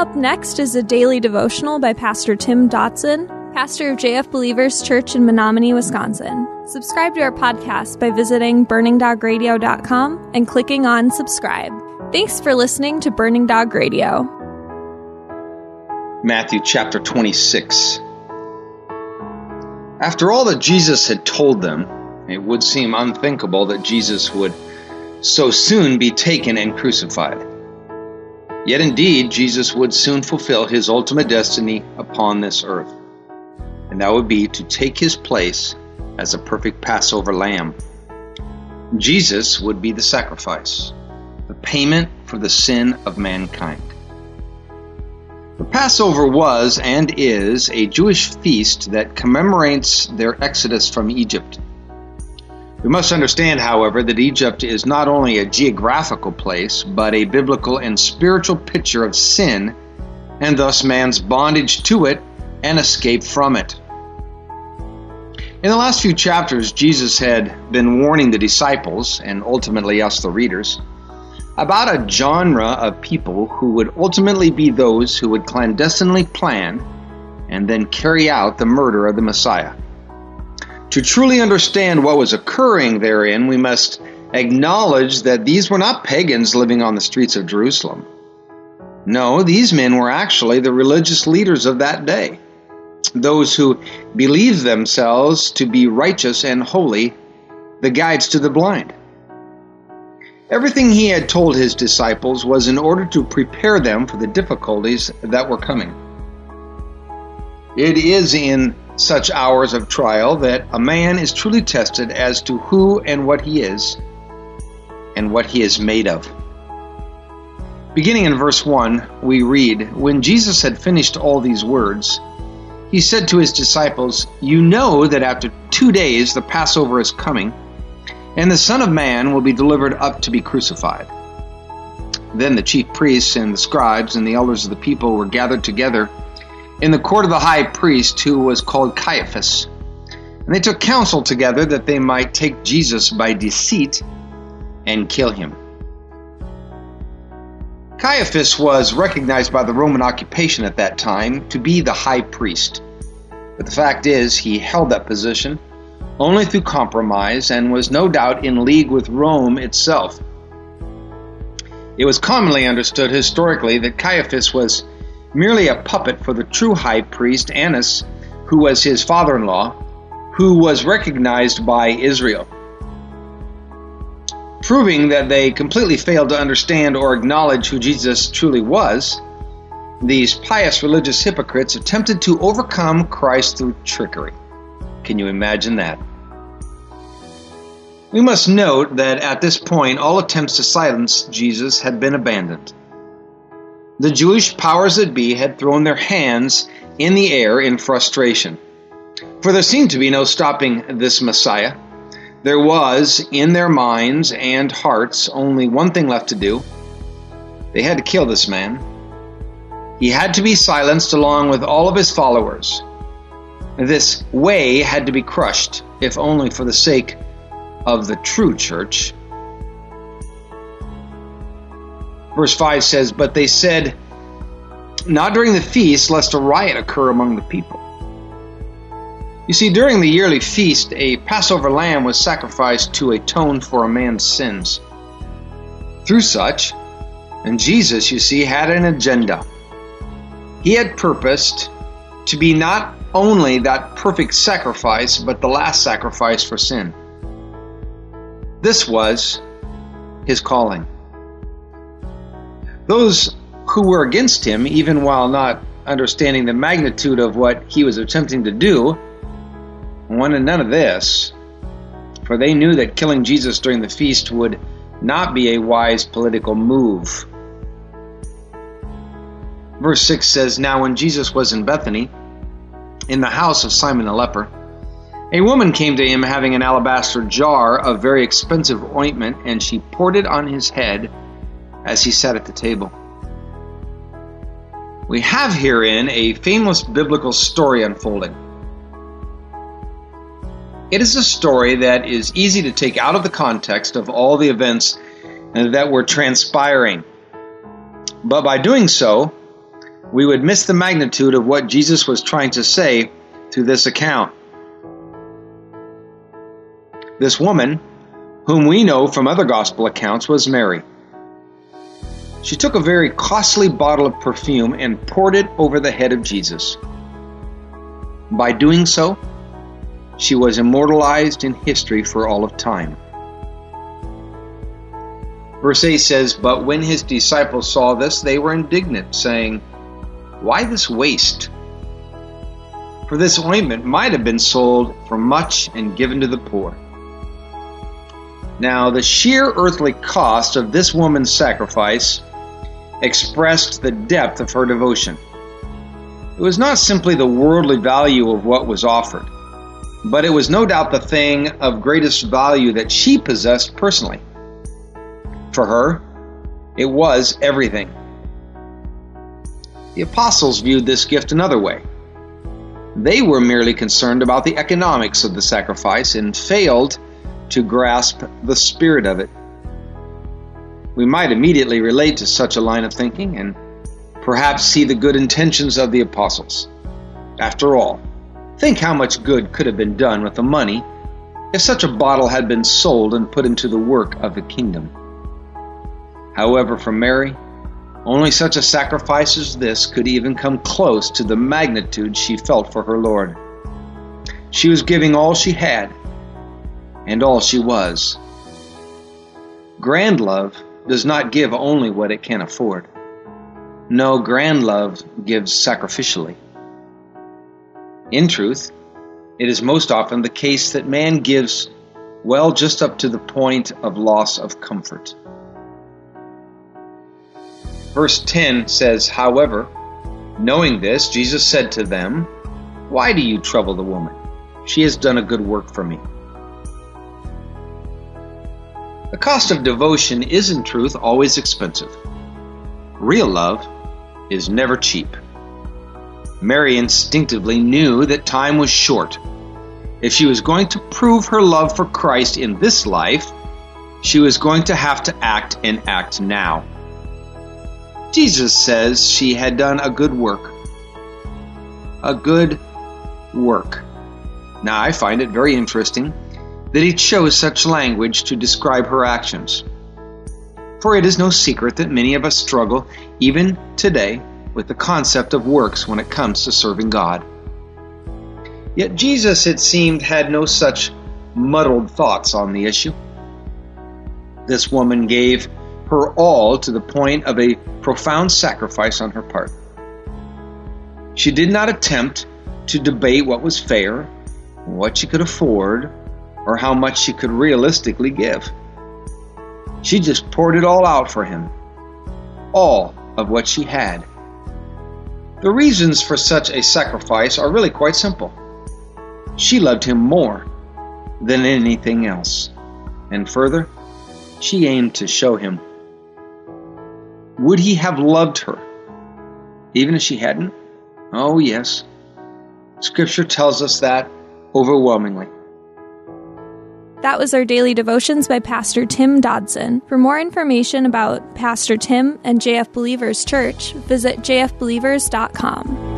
Up next is a daily devotional by Pastor Tim Dotson, pastor of JF Believers Church in Menominee, Wisconsin. Subscribe to our podcast by visiting burningdogradio.com and clicking on subscribe. Thanks for listening to Burning Dog Radio. Matthew chapter 26. After all that Jesus had told them, it would seem unthinkable that Jesus would so soon be taken and crucified. Yet indeed, Jesus would soon fulfill his ultimate destiny upon this earth, and that would be to take his place as a perfect Passover lamb. Jesus would be the sacrifice, the payment for the sin of mankind. The Passover was and is a Jewish feast that commemorates their exodus from Egypt. We must understand, however, that Egypt is not only a geographical place, but a biblical and spiritual picture of sin, and thus man's bondage to it and escape from it. In the last few chapters, Jesus had been warning the disciples, and ultimately us, the readers, about a genre of people who would ultimately be those who would clandestinely plan and then carry out the murder of the Messiah. To truly understand what was occurring therein, we must acknowledge that these were not pagans living on the streets of Jerusalem. No, these men were actually the religious leaders of that day, those who believed themselves to be righteous and holy, the guides to the blind. Everything he had told his disciples was in order to prepare them for the difficulties that were coming. It is in such hours of trial that a man is truly tested as to who and what he is and what he is made of. Beginning in verse 1, we read When Jesus had finished all these words, he said to his disciples, You know that after two days the Passover is coming, and the Son of Man will be delivered up to be crucified. Then the chief priests and the scribes and the elders of the people were gathered together in the court of the high priest, who was called Caiaphas. And they took counsel together that they might take Jesus by deceit and kill him. Caiaphas was recognized by the Roman occupation at that time to be the high priest. But the fact is, he held that position only through compromise and was no doubt in league with Rome itself. It was commonly understood historically that Caiaphas was merely a puppet for the true high priest Annas, who was his father in law, who was recognized by Israel. Proving that they completely failed to understand or acknowledge who Jesus truly was, these pious religious hypocrites attempted to overcome Christ through trickery. Can you imagine that? We must note that at this point, all attempts to silence Jesus had been abandoned the Jewish powers that be had thrown their hands in the air in frustration. For there seemed to be no stopping this Messiah. There was, in their minds and hearts, only one thing left to do. They had to kill this man. He had to be silenced along with all of his followers. This way had to be crushed, if only for the sake of the true church Verse 5 says, But they said, Not during the feast, lest a riot occur among the people. You see, during the yearly feast, a Passover lamb was sacrificed to atone for a man's sins. Through such, and Jesus, you see, had an agenda. He had purposed to be not only that perfect sacrifice, but the last sacrifice for sin. This was his calling. Those who were against him, even while not understanding the magnitude of what he was attempting to do, wanted none of this, for they knew that killing Jesus during the feast would not be a wise political move. Verse 6 says Now, when Jesus was in Bethany, in the house of Simon the leper, a woman came to him having an alabaster jar of very expensive ointment, and she poured it on his head as he sat at the table. We have herein a famous biblical story unfolding. It is a story that is easy to take out of the context of all the events that were transpiring. But by doing so, we would miss the magnitude of what Jesus was trying to say through this account. This woman, whom we know from other gospel accounts, was Mary. She took a very costly bottle of perfume and poured it over the head of Jesus. By doing so, she was immortalized in history for all of time. Verse 8 says, But when his disciples saw this, they were indignant, saying, Why this waste? For this ointment might have been sold for much and given to the poor. Now, the sheer earthly cost of this woman's sacrifice expressed the depth of her devotion. It was not simply the worldly value of what was offered, but it was no doubt the thing of greatest value that she possessed personally. For her, it was everything. The apostles viewed this gift another way. They were merely concerned about the economics of the sacrifice and failed to grasp the spirit of it. We might immediately relate to such a line of thinking and perhaps see the good intentions of the apostles. After all, think how much good could have been done with the money if such a bottle had been sold and put into the work of the kingdom. However, for Mary, only such a sacrifice as this could even come close to the magnitude she felt for her Lord. She was giving all she had and all she was. Grand love does not give only what it can afford. No, grand love gives sacrificially. In truth, it is most often the case that man gives well just up to the point of loss of comfort. Verse 10 says, However, knowing this, Jesus said to them, Why do you trouble the woman? She has done a good work for me. Cost of devotion is, in truth, always expensive. Real love is never cheap. Mary instinctively knew that time was short. If she was going to prove her love for Christ in this life, she was going to have to act and act now. Jesus says she had done a good work. A good work. Now, I find it very interesting that he chose such language to describe her actions. For it is no secret that many of us struggle, even today, with the concept of works when it comes to serving God. Yet Jesus, it seemed, had no such muddled thoughts on the issue. This woman gave her all to the point of a profound sacrifice on her part. She did not attempt to debate what was fair, what she could afford, or how much she could realistically give. She just poured it all out for him, all of what she had. The reasons for such a sacrifice are really quite simple. She loved him more than anything else, and further, she aimed to show him would he have loved her, even if she hadn't? Oh, yes. Scripture tells us that overwhelmingly. That was our daily devotions by Pastor Tim Dodson. For more information about Pastor Tim and JF Believers Church, visit jfbelievers.com.